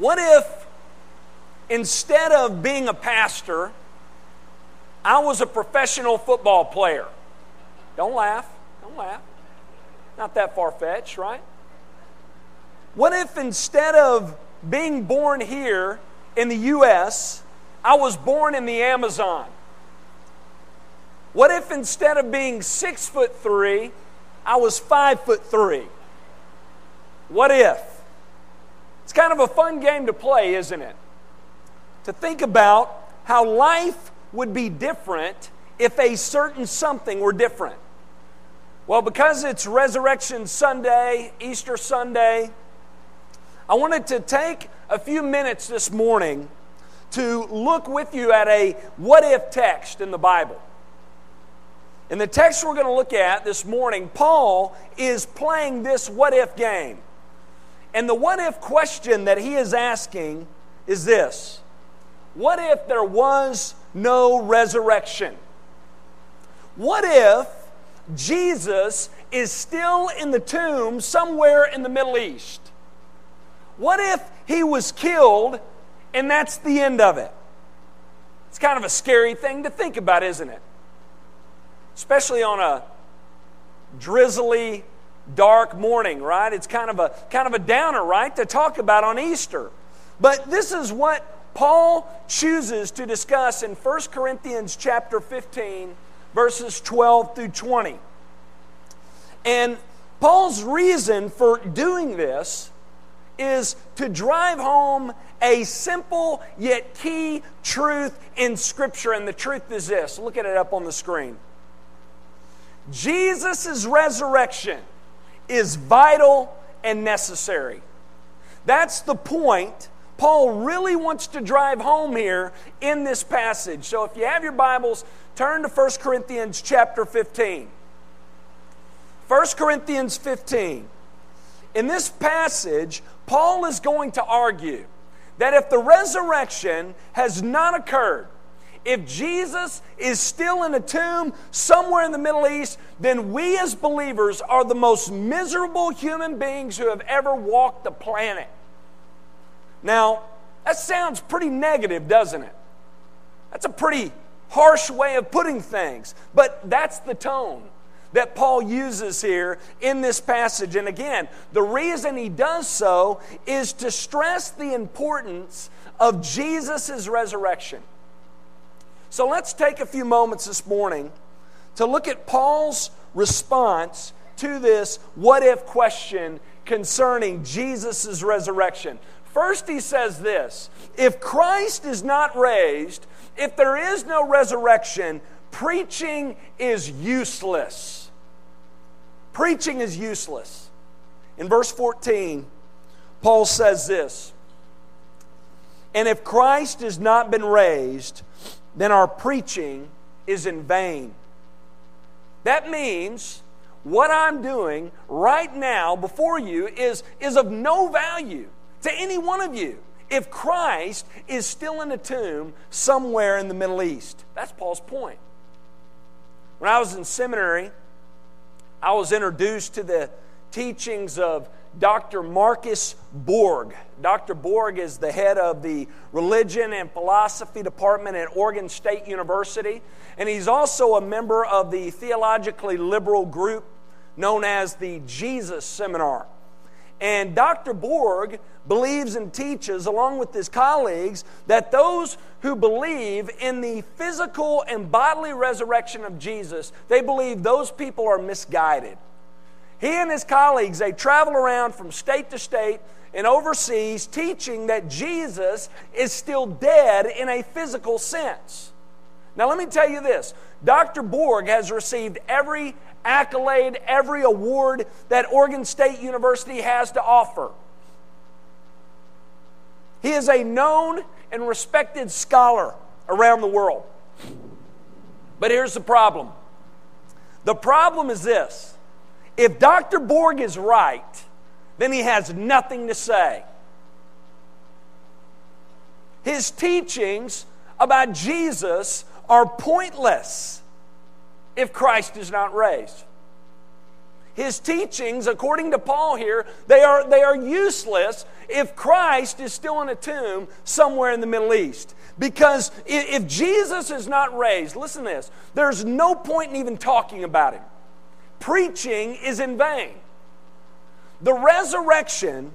What if instead of being a pastor, I was a professional football player? Don't laugh. Don't laugh. Not that far fetched, right? What if instead of being born here in the U.S., I was born in the Amazon? What if instead of being six foot three, I was five foot three? What if? It's kind of a fun game to play, isn't it? To think about how life would be different if a certain something were different. Well, because it's Resurrection Sunday, Easter Sunday, I wanted to take a few minutes this morning to look with you at a what if text in the Bible. In the text we're going to look at this morning, Paul is playing this what if game. And the what if question that he is asking is this What if there was no resurrection? What if Jesus is still in the tomb somewhere in the Middle East? What if he was killed and that's the end of it? It's kind of a scary thing to think about, isn't it? especially on a drizzly, dark morning, right? It's kind of a kind of a downer, right, to talk about on Easter. But this is what Paul chooses to discuss in 1 Corinthians chapter 15, verses 12 through 20. And Paul's reason for doing this is to drive home a simple yet key truth in Scripture. And the truth is this look at it up on the screen. Jesus' resurrection is vital and necessary. That's the point Paul really wants to drive home here in this passage. So if you have your Bibles, turn to 1 Corinthians chapter 15. 1 Corinthians 15. In this passage, Paul is going to argue that if the resurrection has not occurred, if Jesus is still in a tomb somewhere in the Middle East, then we as believers are the most miserable human beings who have ever walked the planet. Now, that sounds pretty negative, doesn't it? That's a pretty harsh way of putting things, but that's the tone that Paul uses here in this passage. And again, the reason he does so is to stress the importance of Jesus' resurrection. So let's take a few moments this morning to look at Paul's response to this what if question concerning Jesus' resurrection. First, he says this If Christ is not raised, if there is no resurrection, preaching is useless. Preaching is useless. In verse 14, Paul says this And if Christ has not been raised, then our preaching is in vain. That means what I'm doing right now before you is, is of no value to any one of you if Christ is still in a tomb somewhere in the Middle East. That's Paul's point. When I was in seminary, I was introduced to the teachings of Dr. Marcus Borg. Dr. Borg is the head of the Religion and Philosophy Department at Oregon State University, and he's also a member of the theologically liberal group known as the Jesus Seminar. And Dr. Borg believes and teaches, along with his colleagues, that those who believe in the physical and bodily resurrection of Jesus, they believe those people are misguided. He and his colleagues, they travel around from state to state and overseas teaching that Jesus is still dead in a physical sense. Now, let me tell you this Dr. Borg has received every accolade, every award that Oregon State University has to offer. He is a known and respected scholar around the world. But here's the problem the problem is this if Dr. Borg is right, then he has nothing to say. His teachings about Jesus are pointless if Christ is not raised. his teachings, according to Paul here, they are, they are useless if Christ is still in a tomb somewhere in the Middle East. Because if Jesus is not raised, listen to this, there's no point in even talking about him. Preaching is in vain. The resurrection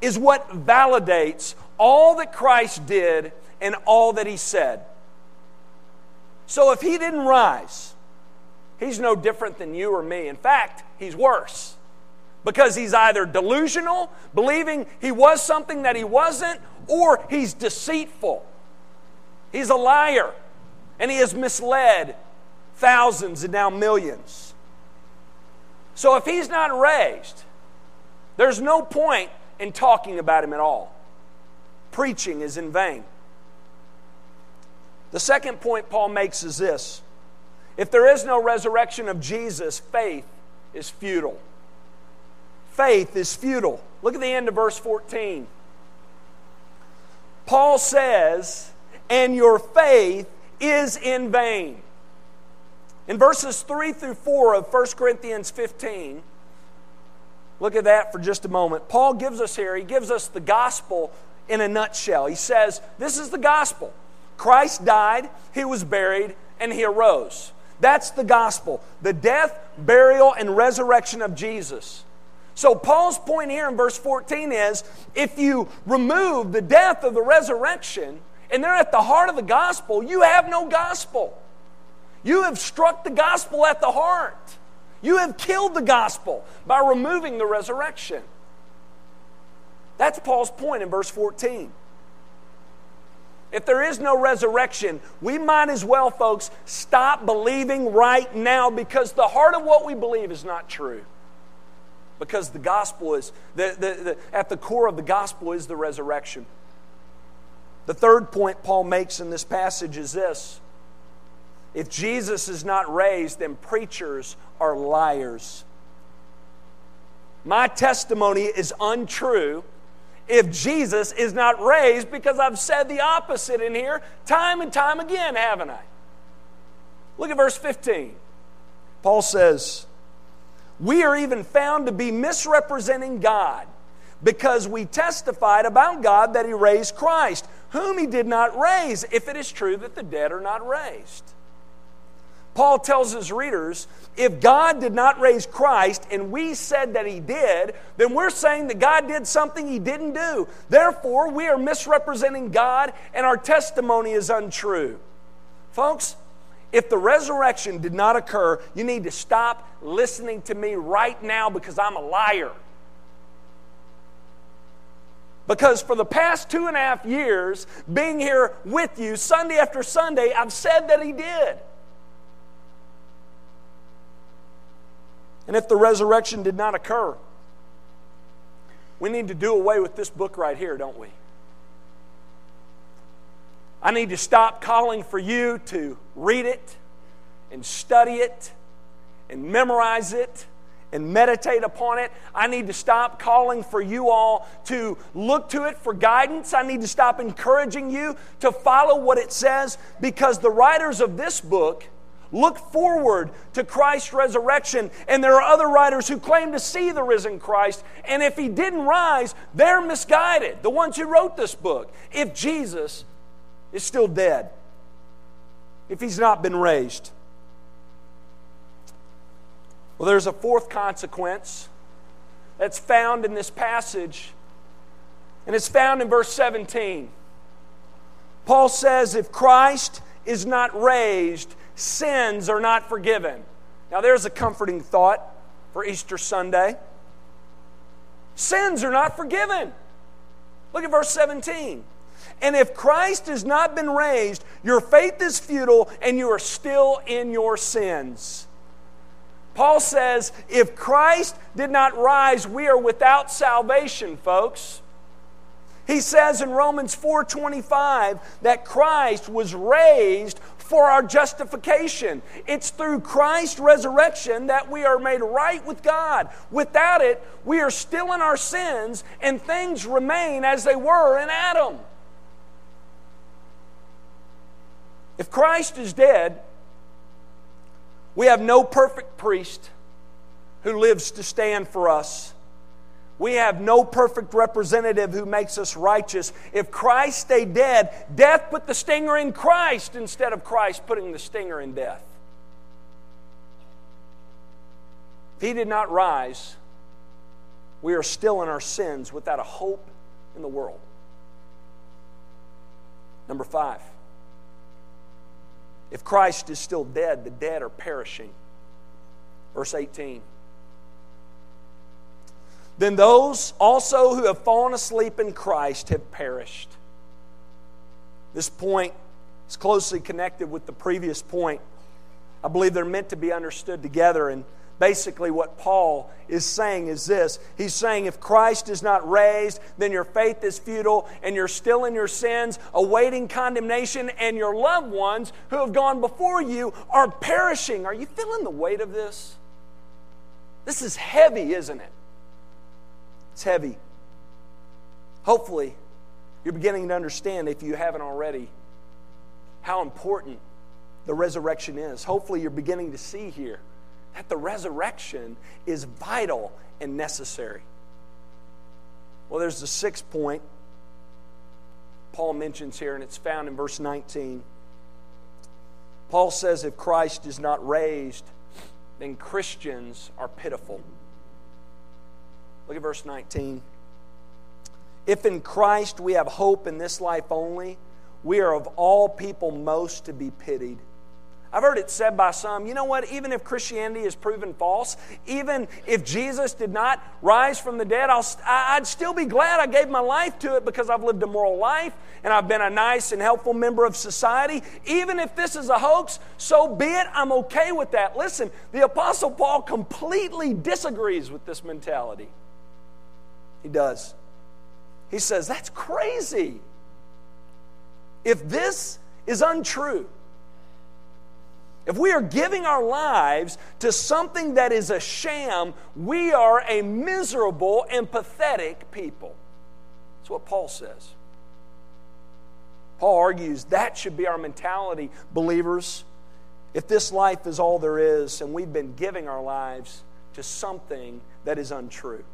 is what validates all that Christ did and all that he said. So if he didn't rise, he's no different than you or me. In fact, he's worse because he's either delusional, believing he was something that he wasn't, or he's deceitful. He's a liar, and he has misled thousands and now millions. So if he's not raised, there's no point in talking about him at all. Preaching is in vain. The second point Paul makes is this if there is no resurrection of Jesus, faith is futile. Faith is futile. Look at the end of verse 14. Paul says, and your faith is in vain. In verses 3 through 4 of 1 Corinthians 15, look at that for just a moment. Paul gives us here, he gives us the gospel in a nutshell. He says, This is the gospel. Christ died, he was buried, and he arose. That's the gospel the death, burial, and resurrection of Jesus. So, Paul's point here in verse 14 is if you remove the death of the resurrection, and they're at the heart of the gospel, you have no gospel. You have struck the gospel at the heart. You have killed the gospel by removing the resurrection. That's Paul's point in verse 14. If there is no resurrection, we might as well, folks, stop believing right now because the heart of what we believe is not true. Because the gospel is, the, the, the, at the core of the gospel is the resurrection. The third point Paul makes in this passage is this if Jesus is not raised, then preachers are liars. My testimony is untrue if Jesus is not raised because I've said the opposite in here time and time again, haven't I? Look at verse 15. Paul says, We are even found to be misrepresenting God because we testified about God that He raised Christ, whom He did not raise, if it is true that the dead are not raised. Paul tells his readers if God did not raise Christ and we said that he did, then we're saying that God did something he didn't do. Therefore, we are misrepresenting God and our testimony is untrue. Folks, if the resurrection did not occur, you need to stop listening to me right now because I'm a liar. Because for the past two and a half years, being here with you Sunday after Sunday, I've said that he did. And if the resurrection did not occur, we need to do away with this book right here, don't we? I need to stop calling for you to read it and study it and memorize it and meditate upon it. I need to stop calling for you all to look to it for guidance. I need to stop encouraging you to follow what it says because the writers of this book look forward to Christ's resurrection. And there are other writers who claim to see the risen Christ. And if he didn't rise, they're misguided, the ones who wrote this book. If Jesus is still dead, if he's not been raised. Well, there's a fourth consequence that's found in this passage, and it's found in verse 17. Paul says, If Christ is not raised, sins are not forgiven. Now, there's a comforting thought for Easter Sunday. Sins are not forgiven. Look at verse 17. And if Christ has not been raised, your faith is futile and you are still in your sins. Paul says, if Christ did not rise, we are without salvation, folks. He says in Romans 4:25 that Christ was raised for our justification. It's through Christ's resurrection that we are made right with God. Without it, we are still in our sins and things remain as they were in Adam. If Christ is dead, we have no perfect priest, who lives to stand for us. We have no perfect representative who makes us righteous. If Christ stayed dead, death put the stinger in Christ instead of Christ putting the stinger in death. If he did not rise, we are still in our sins without a hope in the world. Number five, if Christ is still dead, the dead are perishing. Verse 18. Then those also who have fallen asleep in Christ have perished. This point is closely connected with the previous point. I believe they're meant to be understood together. And basically, what Paul is saying is this He's saying, if Christ is not raised, then your faith is futile and you're still in your sins, awaiting condemnation, and your loved ones who have gone before you are perishing. Are you feeling the weight of this? This is heavy, isn't it? It's heavy. Hopefully, you're beginning to understand, if you haven't already, how important the resurrection is. Hopefully, you're beginning to see here that the resurrection is vital and necessary. Well, there's the sixth point Paul mentions here, and it's found in verse 19. Paul says, If Christ is not raised, then Christians are pitiful. Look at verse 19. If in Christ we have hope in this life only, we are of all people most to be pitied. I've heard it said by some, you know what, even if Christianity is proven false, even if Jesus did not rise from the dead, I'll, I'd still be glad I gave my life to it because I've lived a moral life and I've been a nice and helpful member of society. Even if this is a hoax, so be it. I'm okay with that. Listen, the Apostle Paul completely disagrees with this mentality. He does. He says, That's crazy. If this is untrue, if we are giving our lives to something that is a sham, we are a miserable and pathetic people. That's what Paul says. Paul argues that should be our mentality, believers. If this life is all there is and we've been giving our lives to something that is untrue.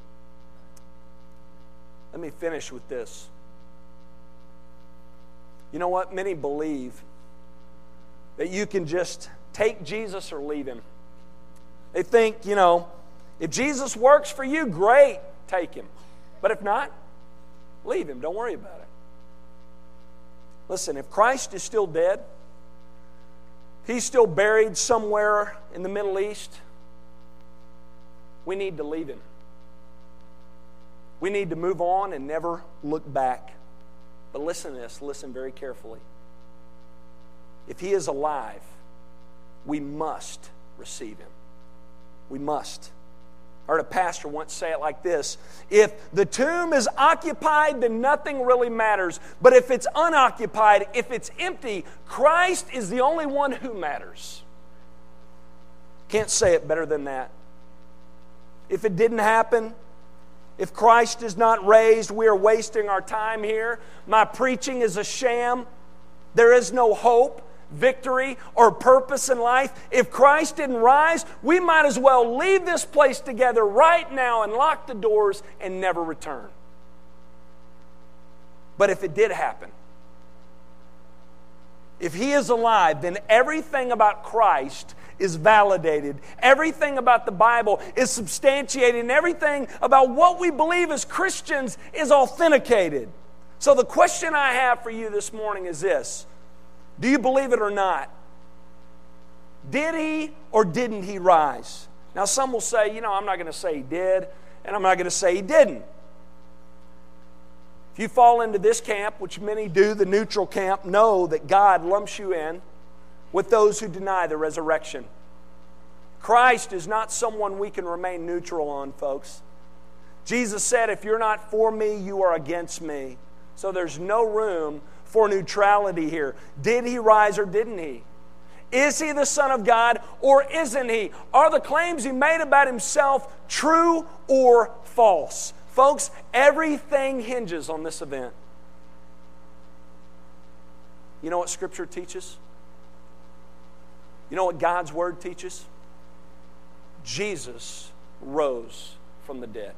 Let me finish with this. You know what? Many believe that you can just take Jesus or leave him. They think, you know, if Jesus works for you, great, take him. But if not, leave him. Don't worry about it. Listen, if Christ is still dead, he's still buried somewhere in the Middle East, we need to leave him. We need to move on and never look back. But listen to this, listen very carefully. If he is alive, we must receive him. We must. I heard a pastor once say it like this If the tomb is occupied, then nothing really matters. But if it's unoccupied, if it's empty, Christ is the only one who matters. Can't say it better than that. If it didn't happen, if Christ is not raised, we are wasting our time here. My preaching is a sham. There is no hope, victory, or purpose in life. If Christ didn't rise, we might as well leave this place together right now and lock the doors and never return. But if it did happen, if he is alive, then everything about Christ is validated. Everything about the Bible is substantiated, and everything about what we believe as Christians is authenticated. So, the question I have for you this morning is this Do you believe it or not? Did he or didn't he rise? Now, some will say, you know, I'm not going to say he did, and I'm not going to say he didn't. If you fall into this camp, which many do, the neutral camp, know that God lumps you in with those who deny the resurrection. Christ is not someone we can remain neutral on, folks. Jesus said, If you're not for me, you are against me. So there's no room for neutrality here. Did he rise or didn't he? Is he the Son of God or isn't he? Are the claims he made about himself true or false? Folks, everything hinges on this event. You know what Scripture teaches? You know what God's Word teaches? Jesus rose from the dead.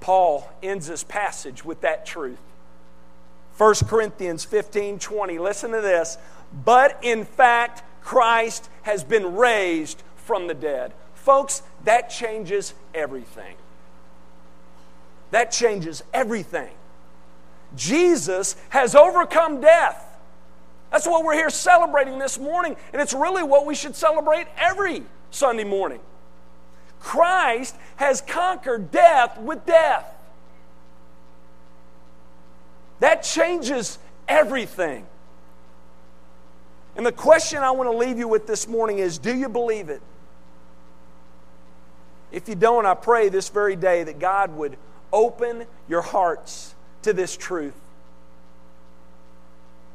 Paul ends his passage with that truth. 1 Corinthians 15 20. Listen to this. But in fact, Christ has been raised from the dead. Folks, that changes everything. That changes everything. Jesus has overcome death. That's what we're here celebrating this morning, and it's really what we should celebrate every Sunday morning. Christ has conquered death with death. That changes everything. And the question I want to leave you with this morning is do you believe it? If you don't, I pray this very day that God would open your hearts to this truth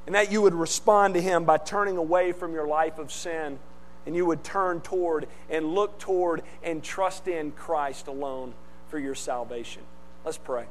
and that you would respond to Him by turning away from your life of sin and you would turn toward and look toward and trust in Christ alone for your salvation. Let's pray.